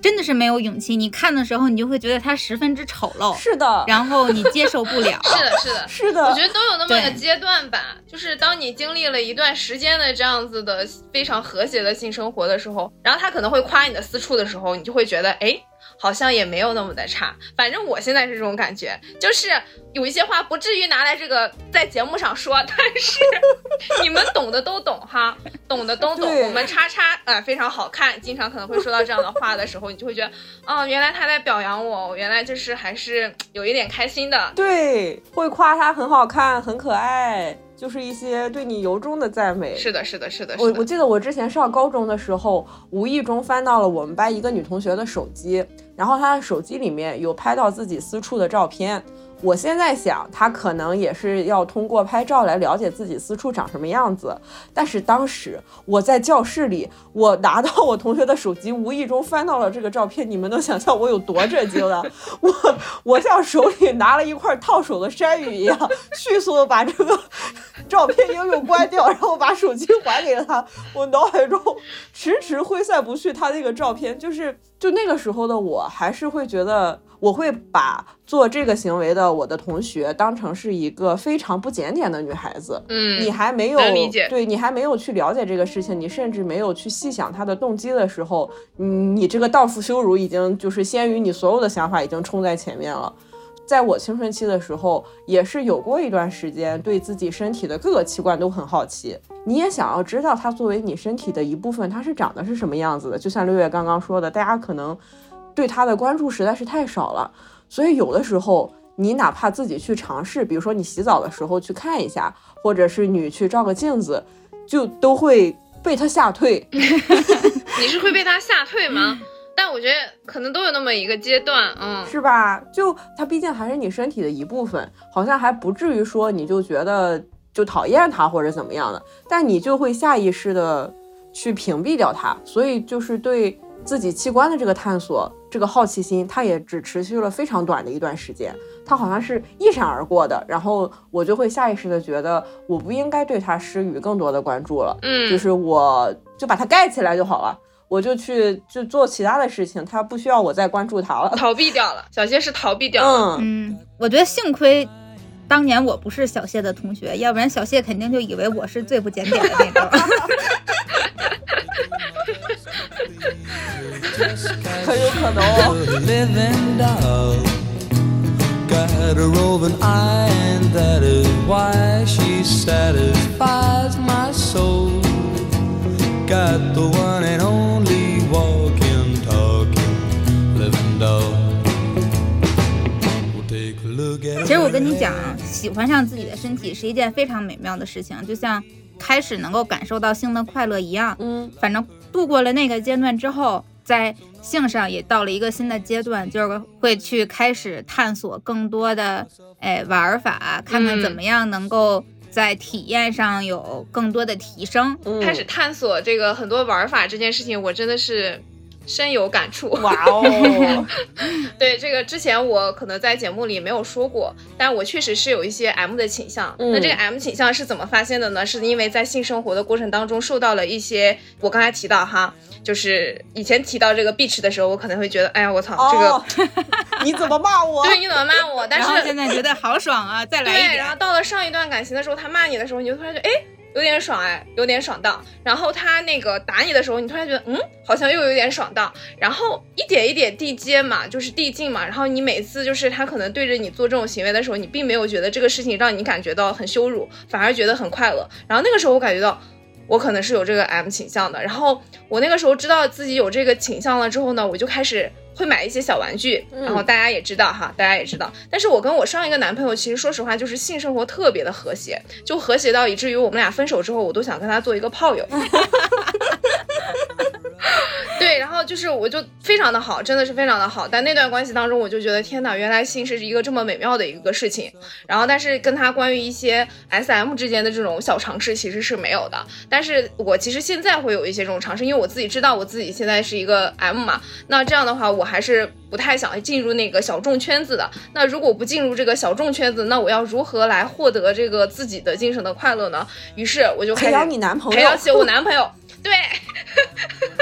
真的是没有勇气。你看的时候，你就会觉得他十分之丑陋，是的，然后你接受不了。是的，是的，是的，我觉得都有那么个阶段吧，就是当你经历了一段时间的这样子的非常和谐的性生活的时候，然后他可能会夸你的私处的时候，你就会觉得，哎，好像也没有那么的差。反正我现在是这种感觉，就是有一些话不至于拿来这个在节目上说，但是你们懂的都懂哈，懂的都懂。我们叉叉啊、呃非常好看，经常可能会说到这样的话的时候，你就会觉得，哦，原来他在表扬我，原来就是还是有一点开心的。对，会夸他很好看、很可爱，就是一些对你由衷的赞美。是的，是的，是的，我我记得我之前上高中的时候，无意中翻到了我们班一个女同学的手机，然后她的手机里面有拍到自己私处的照片。我现在想，他可能也是要通过拍照来了解自己私处长什么样子。但是当时我在教室里，我拿到我同学的手机，无意中翻到了这个照片，你们能想象我有多震惊了？我我像手里拿了一块烫手的山芋一样，迅速的把这个照片应用关掉，然后把手机还给了他。我脑海中迟迟挥散不去他那个照片，就是就那个时候的我，还是会觉得我会把做这个行为的我的同学当成是一个非常不检点的女孩子。嗯，你还没有理解对你还没有去了解这个事情，你甚至没有去细想她的动机的时候，嗯，你这个荡妇羞辱已经就是先于你所有的想法已经冲在前面了。在我青春期的时候，也是有过一段时间对自己身体的各个器官都很好奇，你也想要知道它作为你身体的一部分，它是长得是什么样子的。就像六月刚刚说的，大家可能对它的关注实在是太少了，所以有的时候你哪怕自己去尝试，比如说你洗澡的时候去看一下，或者是你去照个镜子，就都会被它吓退。你是会被他吓退吗？但我觉得可能都有那么一个阶段，嗯，是吧？就它毕竟还是你身体的一部分，好像还不至于说你就觉得就讨厌它或者怎么样的，但你就会下意识的去屏蔽掉它，所以就是对自己器官的这个探索，这个好奇心，它也只持续了非常短的一段时间，它好像是一闪而过的，然后我就会下意识的觉得我不应该对它施予更多的关注了，嗯就是我就把它盖起来就好了。我就去就做其他的事情，它不需要我再关注它了。逃避掉了。小谢是逃避掉了，嗯，嗯，我觉得幸亏当年我不是小谢的同学，要不然小谢肯定就以为我是最不检点的那个。很有可能。其实我跟你讲，喜欢上自己的身体是一件非常美妙的事情，就像开始能够感受到性的快乐一样。嗯，反正度过了那个阶段之后，在性上也到了一个新的阶段，就是会去开始探索更多的哎玩法，看看怎么样能够在体验上有更多的提升。嗯开始探索这个很多玩法这件事情，我真的是深有感触。哇哦，对这个之前我可能在节目里没有说过，但我确实是有一些 M 的倾向。嗯那这个 M 倾向是怎么发现的呢？是因为在性生活的过程当中受到了一些，我刚才提到哈，就是以前提到这个 bitch 的时候，我可能会觉得，哎呀，我操，这个、哦，你怎么骂我？对你怎么骂我？但是现在觉得好爽啊，再来一对，然后。到了上一段感情的时候，他骂你的时候，你就突然觉得，哎，有点爽哎，有点爽到。然后他那个打你的时候，你突然觉得，嗯，好像又有点爽到。然后一点一点递接嘛，就是递进嘛。然后你每次就是他可能对着你做这种行为的时候，你并没有觉得这个事情让你感觉到很羞辱，反而觉得很快乐。然后那个时候我感觉到。我可能是有这个 M 倾向的，然后我那个时候知道自己有这个倾向了之后呢，我就开始会买一些小玩具，然后大家也知道哈，大家也知道。但是我跟我上一个男朋友，其实说实话，就是性生活特别的和谐，就和谐到以至于我们俩分手之后，我都想跟他做一个炮友。对，然后就是我就非常的好，真的是非常的好。但那段关系当中，我就觉得天哪，原来性是一个这么美妙的一个事情。然后，但是跟他关于一些 S M 之间的这种小尝试其实是没有的。但是我其实现在会有一些这种尝试，因为我自己知道我自己现在是一个 M 嘛。那这样的话，我还是不太想进入那个小众圈子的。那如果不进入这个小众圈子，那我要如何来获得这个自己的精神的快乐呢？于是我就开始培养你男朋友，培养起我男朋友。对，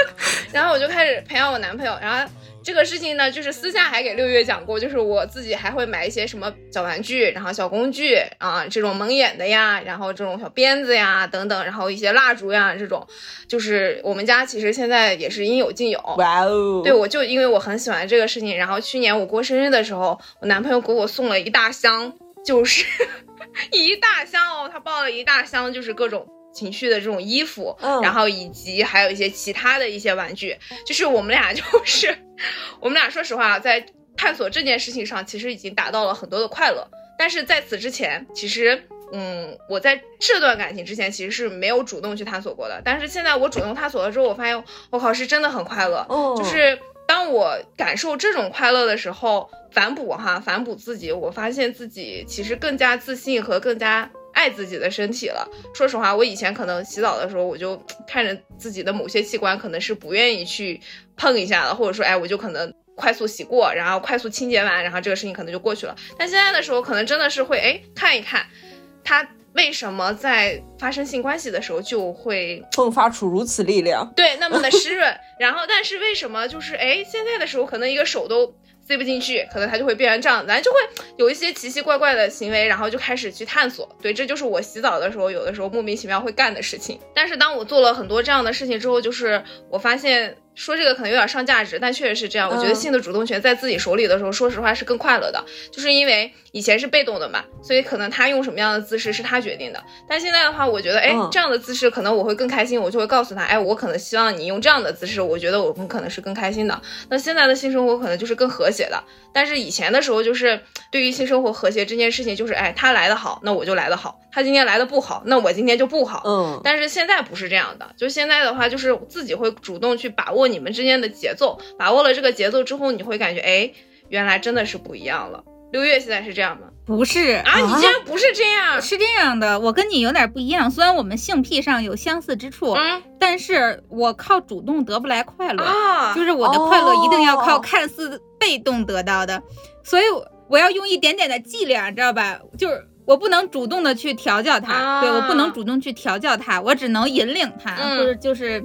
然后我就开始培养我男朋友，然后这个事情呢，就是私下还给六月讲过，就是我自己还会买一些什么小玩具，然后小工具啊，这种蒙眼的呀，然后这种小鞭子呀等等，然后一些蜡烛呀这种，就是我们家其实现在也是应有尽有。哇哦！对，我就因为我很喜欢这个事情，然后去年我过生日的时候，我男朋友给我送了一大箱，就是 一大箱哦，他抱了一大箱，就是各种。情绪的这种衣服，嗯然后以及还有一些其他的一些玩具，就是我们俩就 是我们俩说实话，在探索这件事情上，其实已经达到了很多的快乐。但是在此之前，其实嗯，我在这段感情之前其实是没有主动去探索过的。但是现在我主动探索了之后，我发现我靠，是真的很快乐。哦就是当我感受这种快乐的时候，反哺哈，反哺自己，我发现自己其实更加自信和更加爱自己的身体了。说实话，我以前可能洗澡的时候，我就看着自己的某些器官，可能是不愿意去碰一下的，或者说，哎，我就可能。快速洗过，然后快速清洁完，然后这个事情可能就过去了。但现在的时候，可能真的是会哎看一看，它为什么在发生性关系的时候就会 迸发出如此力量。对，那么的湿润。然后，但是为什么就是哎，现在的时候可能一个手都塞不进去，可能它就会变成这样，咱就会有一些奇奇怪怪的行为，然后就开始去探索。对，这就是我洗澡的时候有的时候莫名其妙会干的事情。但是当我做了很多这样的事情之后，就是我发现。说这个可能有点上价值，但确实是这样。我觉得嗯性的主动权在自己手里的时候，说实话是更快乐的，就是因为以前是被动的嘛，所以可能他用什么样的姿势是他决定的。但现在的话，我觉得，哎，嗯这样的姿势可能我会更开心，我就会告诉他，哎，我可能希望你用这样的姿势，我觉得我们可能是更开心的。那现在的性生活可能就是更和谐的，但是以前的时候就是对于性生活和谐这件事情，就是哎，他来的好，那我就来的好；他今天来的不好，那我今天就不好。嗯，但是现在不是这样的，就现在的话，就是自己会主动去把握你们之间的节奏，把握了这个节奏之后，你会感觉，哎，原来真的是不一样了。六月现在是这样吗？不是啊，你竟然不是这样？是这样的，我跟你有点不一样。虽然我们性癖上有相似之处，嗯但是我靠主动得不来快乐，啊，就是我的快乐一定要靠哦看似被动得到的，所以我要用一点点的伎俩，知道吧？就是我不能主动的去调教他，啊对我不能主动去调教他，我只能引领他，嗯或者就是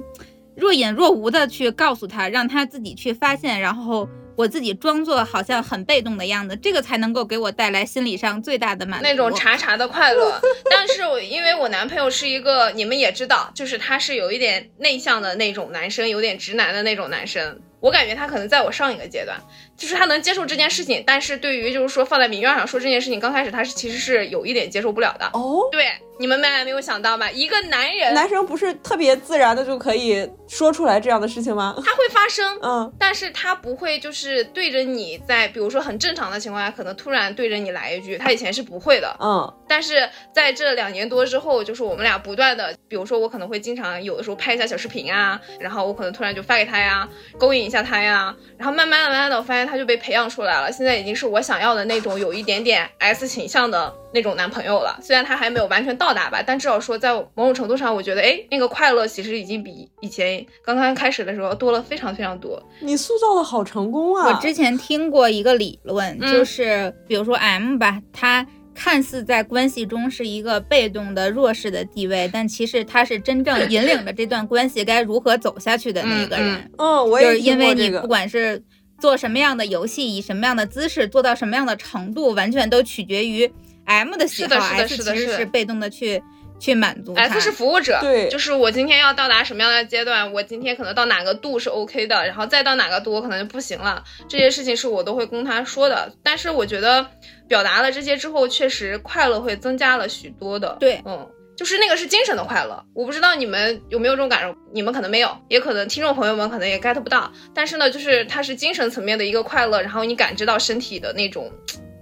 若隐若无的去告诉他，让他自己去发现，然后。我自己装作好像很被动的样子，这个才能够给我带来心理上最大的满足。那种查查的快乐。但是我因为我男朋友是一个，你们也知道，就是他是有一点内向的那种男生，有点直男的那种男生。我感觉他可能在我上一个阶段，就是他能接受这件事情，但是对于就是说放在明面上说这件事情，刚开始他是其实是有一点接受不了的。哦，对，你们没没有想到吧？一个男人男生不是特别自然的就可以说出来这样的事情吗？他会发生，嗯，但是他不会就是对着你在，比如说很正常的情况下，可能突然对着你来一句，他以前是不会的。嗯，但是在这两年多之后，就是我们俩不断的，比如说我可能会经常有的时候拍一下小视频啊，然后我可能突然就发给他呀，勾引一下他呀，然后慢慢的、慢慢的，我发现他就被培养出来了，现在已经是我想要的那种有一点点 S 倾向的那种男朋友了。虽然他还没有完全到达吧，但至少说在某种程度上，我觉得哎，那个快乐其实已经比以前刚刚开始的时候多了非常非常多。你塑造的好成功啊！我之前听过一个理论，嗯就是比如说 M 吧，他看似在关系中是一个被动的弱势的地位，但其实他是真正引领着这段关系该如何走下去的那个人。嗯，我就是因为你不。管是做什么样的游戏，以什么样的姿势，做到什么样的程度，完全都取决于 M 的喜好是的是的，S 是的是的其实是被动的去去满足他。S 是服务者，对就是我今天要到达什么样的阶段，我今天可能到哪个度是 OK 的，然后再到哪个度我可能就不行了。这些事情是我都会跟他说的，但是我觉得表达了这些之后，确实快乐会增加了许多的。对嗯。就是那个是精神的快乐，我不知道你们有没有这种感受，你们可能没有，也可能听众朋友们可能也 get 不到。但是呢，就是它是精神层面的一个快乐，然后你感知到身体的那种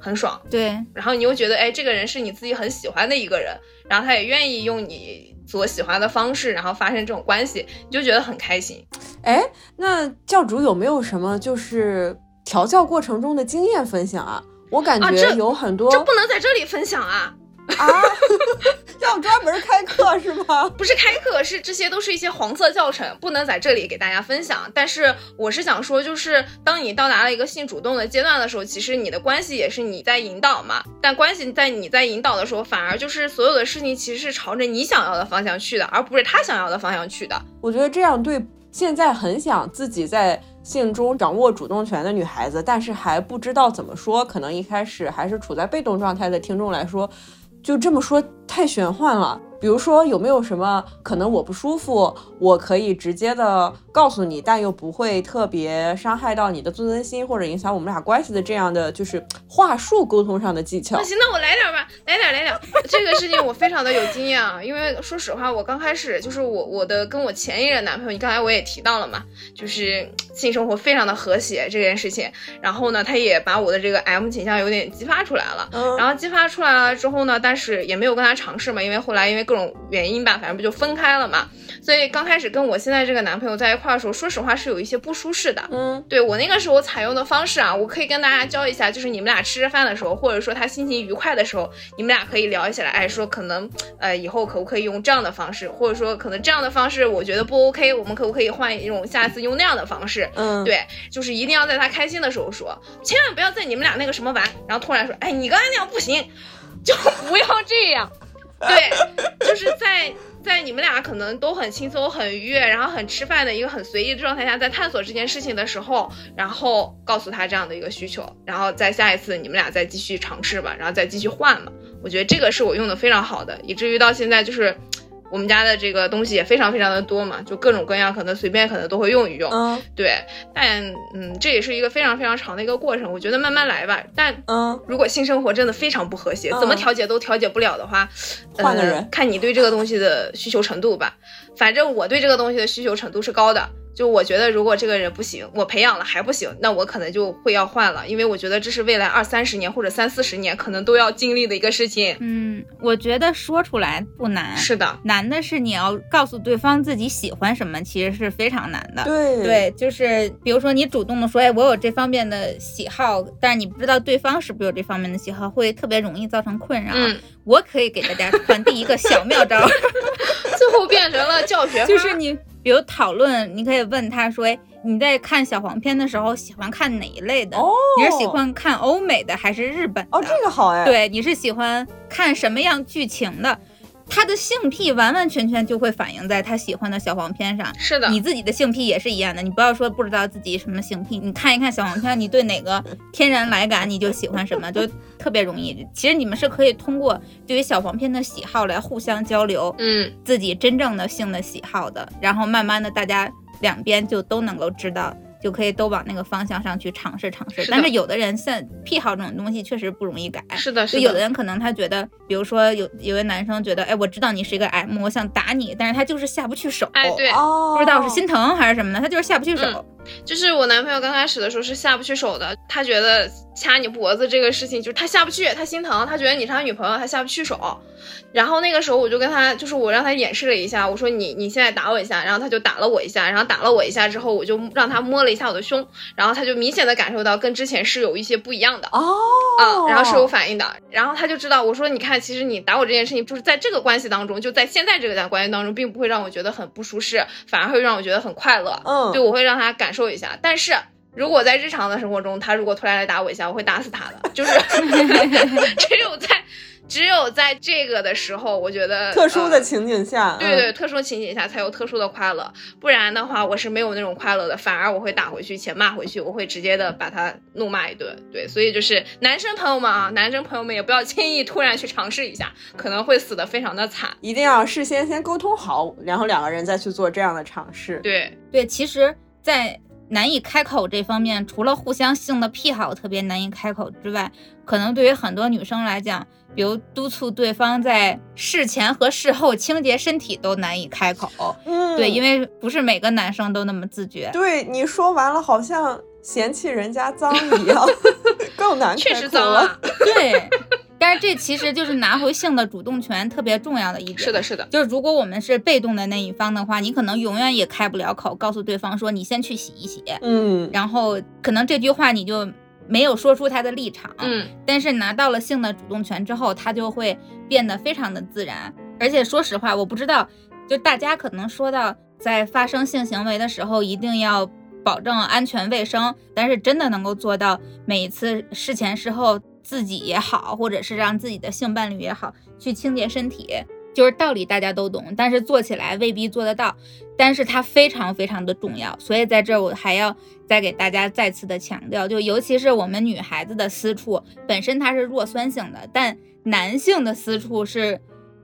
很爽，对，然后你又觉得，哎，这个人是你自己很喜欢的一个人，然后他也愿意用你所喜欢的方式，然后发生这种关系，你就觉得很开心。哎，那教主有没有什么就是调教过程中的经验分享啊？我感觉有很多这不能在这里分享啊！啊，要专门开课是吗？不是开课，是这些都是一些黄色教程，不能在这里给大家分享。但是我是想说，就是当你到达了一个性主动的阶段的时候，其实你的关系也是你在引导嘛。但关系在你在引导的时候，反而就是所有的事情其实是朝着你想要的方向去的，而不是他想要的方向去的。我觉得这样对现在很想自己在性中掌握主动权的女孩子，但是还不知道怎么说，可能一开始还是处在被动状态的听众来说，就这么说太玄幻了。比如说，有没有什么可能我不舒服，我可以直接的告诉你，但又不会特别伤害到你的自尊心或者影响我们俩关系的这样的就是话术沟通上的技巧那？行，那我来点儿吧，来点儿来点儿。这个事情我非常的有经验啊，因为说实话，我刚开始就是我我的跟我前一任男朋友，你刚才我也提到了嘛，就是性生活非常的和谐这件事情。然后呢，他也把我的这个 M 倾向有点激发出来了。嗯然后激发出来了之后呢，但是也没有跟他尝试嘛，因为后来因为各种原因吧，反正不就分开了嘛。所以刚开始跟我现在这个男朋友在一块儿的时候，说实话是有一些不舒适的。嗯对我那个时候采用的方式啊，我可以跟大家教一下，就是你们俩吃着饭的时候，或者说他心情愉快的时候，你们俩可以聊起来，哎，说可能呃以后可不可以用这样的方式，或者说可能这样的方式我觉得不 OK，我们可不可以换一种下次用那样的方式？嗯，对，就是一定要在他开心的时候说，千万不要在你们俩那个什么玩，然后突然说，哎，你刚才那样不行，就不要这样。对，就是在在你们俩可能都很轻松、很愉悦，然后很吃饭的一个很随意的状态下，在探索这件事情的时候，然后告诉他这样的一个需求，然后在下一次你们俩再继续尝试吧，然后再继续换嘛。我觉得这个是我用的非常好的，以至于到现在就是。我们家的这个东西也非常非常的多嘛，就各种各样，可能随便可能都会用一用。嗯对，但嗯，这也是一个非常非常长的一个过程，我觉得慢慢来吧。但嗯，如果性生活真的非常不和谐，嗯怎么调节都调节不了的话，换个人呃，看你对这个东西的需求程度吧。反正我对这个东西的需求程度是高的，就我觉得如果这个人不行，我培养了还不行，那我可能就会要换了，因为我觉得这是未来二三十年或者三四十年可能都要经历的一个事情。嗯，我觉得说出来不难，是的，难的是你要告诉对方自己喜欢什么，其实是非常难的。对对，就是比如说你主动的说，哎，我有这方面的喜好，但是你不知道对方是不是有这方面的喜好，会特别容易造成困扰。嗯，我可以给大家传递一个小妙招，最后变成了教学法，就是你比如讨论，你可以问他说，哎，你在看小黄片的时候喜欢看哪一类的？哦，你是喜欢看欧美的还是日本的？哦，这个好哎，，对，你是喜欢看什么样剧情的？他的性癖完完全全就会反映在他喜欢的小黄片上。是的，你自己的性癖也是一样的，你不要说不知道自己什么性癖，你看一看小黄片，你对哪个天然来感你就喜欢什么，就特别容易。其实你们是可以通过对于小黄片的喜好来互相交流嗯，自己真正的性的喜好的，然后慢慢的大家两边就都能够知道。就可以都往那个方向上去尝试尝试，是但是有的人像癖好这种东西确实不容易改，是的，就是有的的，人可能他觉得，比如说有有的男生觉得，哎，我知道你是一个 M，我想打你，但是他就是下不去手，哎，对，哦，不知道是心疼还是什么的，他就是下不去手。嗯。就是我男朋友刚开始的时候是下不去手的，他觉得掐你脖子这个事情就是他下不去，他心疼，他觉得你是他女朋友，他下不去手。然后那个时候我就跟他，就是我让他演示了一下，我说你你现在打我一下，然后他就打了我一下，然后打了我一下之后，我就让他摸了一下我的胸，然后他就明显的感受到跟之前是有一些不一样的。哦，啊，然后是有反应的，然后他就知道我说，你看，其实你打我这件事情，就是在这个关系当中，就在现在这个关系当中，并不会让我觉得很不舒适，反而会让我觉得很快乐。嗯对，我会让他感受一下。但是如果在日常的生活中，他如果突然来打我一下，我会打死他的。就是 只有在只有在这个的时候，我觉得特殊的呃情景下，对对，特殊情景下才有特殊的快乐，不然的话我是没有那种快乐的，反而我会打回去且骂回去，我会直接的把他怒骂一顿。对，所以就是男生朋友们啊，男生朋友们也不要轻易突然去尝试一下，可能会死的非常的惨。一定要事先先沟通好，然后两个人再去做这样的尝试。对，对，其实，在难以开口这方面，除了互相性的癖好特别难以开口之外，可能对于很多女生来讲，比如督促对方在事前和事后清洁身体都难以开口。嗯，对，因为为不是每个男生都那么自觉。对 你说完了，好像嫌弃人家脏一样，更难确开口了。实脏啊。对，但是这其实就是拿回性的主动权特别重要的一点。是的，，是的，就是如果我们是被动的那一方的话，你可能永远也开不了口，告诉对方说你先去洗一洗，嗯，然后可能这句话你就没有说出他的立场。嗯，但是拿到了性的主动权之后，他就会变得非常的自然。而且说实话，我不知道，就大家可能说到在发生性行为的时候一定要保证安全卫生，但是真的能够做到每一次事前事后自己也好，或者是让自己的性伴侣也好去清洁身体，就是道理大家都懂，但是做起来未必做得到。但是它非常非常的重要，所以在这儿我还要再给大家再次的强调，就尤其是我们女孩子的私处本身它是弱酸性的，但男性的私处是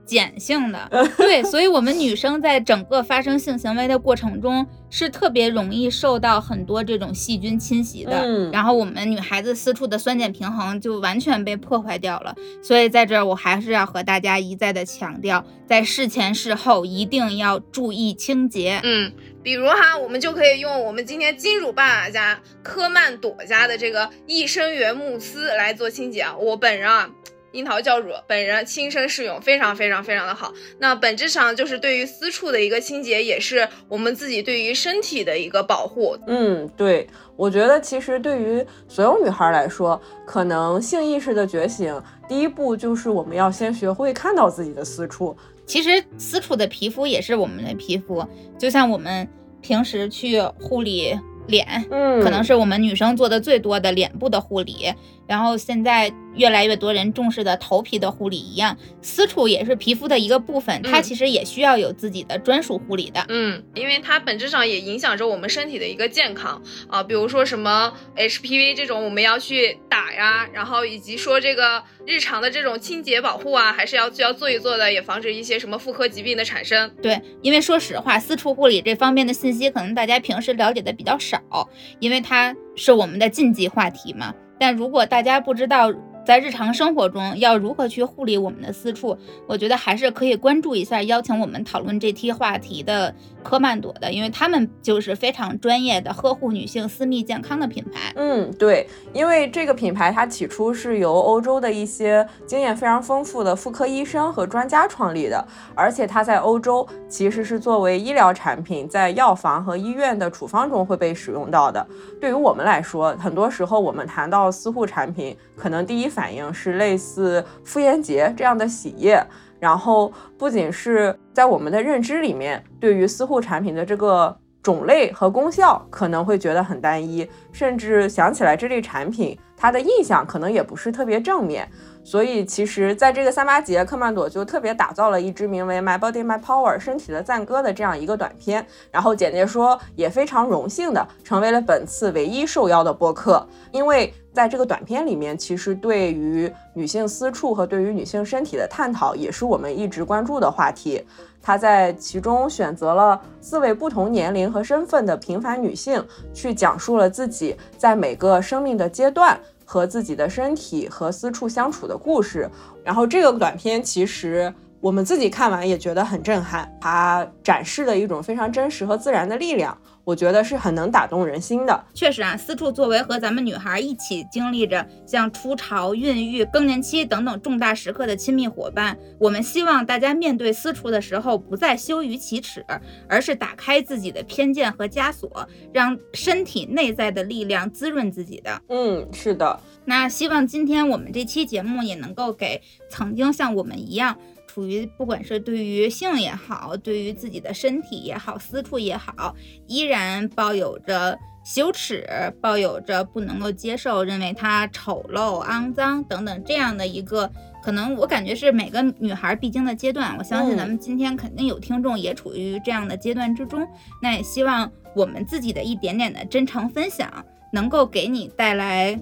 碱性的，对，所以我们女生在整个发生性行为的过程中是特别容易受到很多这种细菌侵袭的，嗯然后我们女孩子私处的酸碱平衡就完全被破坏掉了。所以在这儿我还是要和大家一再的强调，在事前事后一定要注意清洁。嗯，比如哈，我们就可以用我们今天金主爸爸家科曼朵家的这个益生元慕斯来做清洁啊。我本人啊。樱桃教主本人亲身试用，非常非常非常的好。那本质上就是对于私处的一个清洁，也是我们自己对于身体的一个保护。嗯，对，我觉得其实对于所有女孩来说，可能性意识的觉醒，第一步就是我们要先学会看到自己的私处。其实私处的皮肤也是我们的皮肤，就像我们平时去护理脸，嗯，可能是我们女生做的最多的脸部的护理，然后现在越来越多人重视的头皮的护理一样，私处也是皮肤的一个部分，它嗯其实也需要有自己的专属护理的。嗯，因为它本质上也影响着我们身体的一个健康啊，比如说什么 HPV 这种我们要去打呀，然后以及说这个日常的这种清洁保护啊，还是要需要做一做的，也防止一些什么妇科疾病的产生。对，因为说实话，私处护理这方面的信息，可能大家平时了解的比较少，因为它是我们的禁忌话题嘛。但如果大家不知道在日常生活中要如何去护理我们的私处，我觉得还是可以关注一下邀请我们讨论这期话题的科曼朵的，因为他们就是非常专业的呵护女性私密健康的品牌。嗯，对，因为这个品牌它起初是由欧洲的一些经验非常丰富的妇科医生和专家创立的，而且它在欧洲其实是作为医疗产品，在药房和医院的处方中会被使用到的。对于我们来说，很多时候我们谈到私护产品，可能第一反应是类似妇炎洁这样的洗液。然后不仅是在我们的认知里面，对于私护产品的这个种类和功效可能会觉得很单一，甚至想起来这类产品，它的印象可能也不是特别正面。所以，其实在这个三八节，科曼朵就特别打造了一支名为《My Body My Power》身体的赞歌的这样一个短片。然后简介说，也非常荣幸的成为了本次唯一受邀的播客，因为在这个短片里面，其实对于女性私处和对于女性身体的探讨，也是我们一直关注的话题。他在其中选择了四位不同年龄和身份的平凡女性，去讲述了自己在每个生命的阶段和自己的身体和私处相处的故事。然后这个短片其实我们自己看完也觉得很震撼，它展示了一种非常真实和自然的力量，我觉得是很能打动人心的。确实啊，私处作为和咱们女孩一起经历着像初潮、孕育、更年期等等重大时刻的亲密伙伴，我们希望大家面对私处的时候不再羞于启齿，而是打开自己的偏见和枷锁，让身体内在的力量滋润自己的。嗯，是的，那希望今天我们这期节目也能够给曾经像我们一样。处于不管是对于性也好，对于自己的身体也好，私处也好，依然抱有着羞耻，抱有着不能够接受，认为它丑陋、肮脏等等这样的一个，可能我感觉是每个女孩必经的阶段。我相信嗯咱们今天肯定有听众也处于这样的阶段之中。那也希望我们自己的一点点的真诚分享，能够给你带来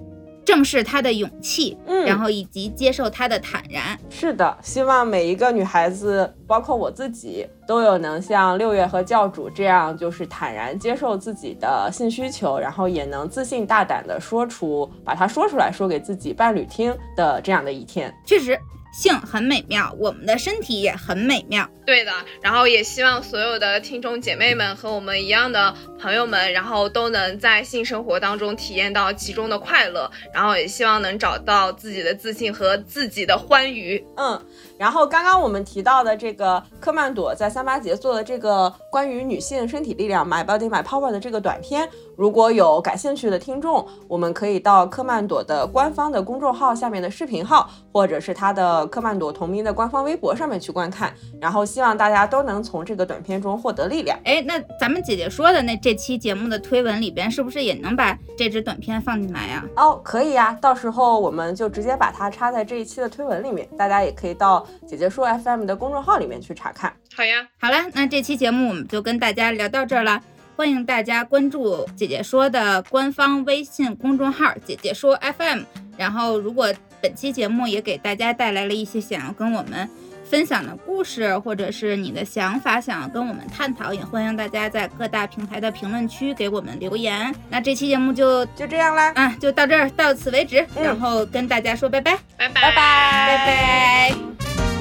正视他的勇气，嗯然后以及接受他的坦然。是的，希望每一个女孩子，包括我自己，都有能像六月和教主这样，就是坦然接受自己的性需求，然后也能自信大胆的说出，把它说出来，说给自己伴侣听的这样的一天。确实，性很美妙，我们的身体也很美妙。对的，然后也希望所有的听众姐妹们和我们一样的朋友们，然后都能在性生活当中体验到其中的快乐，然后也希望能找到自己的自信和自己的欢愉。嗯，然后刚刚我们提到的这个科曼朵在三八节做的这个关于女性身体力量 My Body My Power 的这个短片，如果有感兴趣的听众，我们可以到科曼朵的官方的公众号下面的视频号，或者是他的科曼朵同名的官方微博上面去观看。然后希望大家都能从这个短片中获得力量。哎，那咱们姐姐说的那这期节目的推文里边，是不是也能把这支短片放进来呀？哦，可以呀，到时候我们就直接把它插在这一期的推文里面，大家也可以到姐姐说 FM 的公众号里面去查看。好呀，好了，那这期节目我们就跟大家聊到这儿了。欢迎大家关注姐姐说的官方微信公众号“姐姐说 FM”。然后，如果本期节目也给大家带来了一些想要跟我们分享的故事，或者是你的想法想要跟我们探讨，也欢迎大家在各大平台的评论区给我们留言。那这期节目就就这样啦，啊，就到这儿，到此为止。嗯然后跟大家说拜拜，拜拜拜拜拜拜。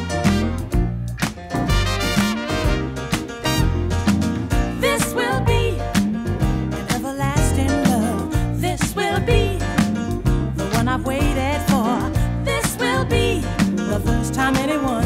Time anyone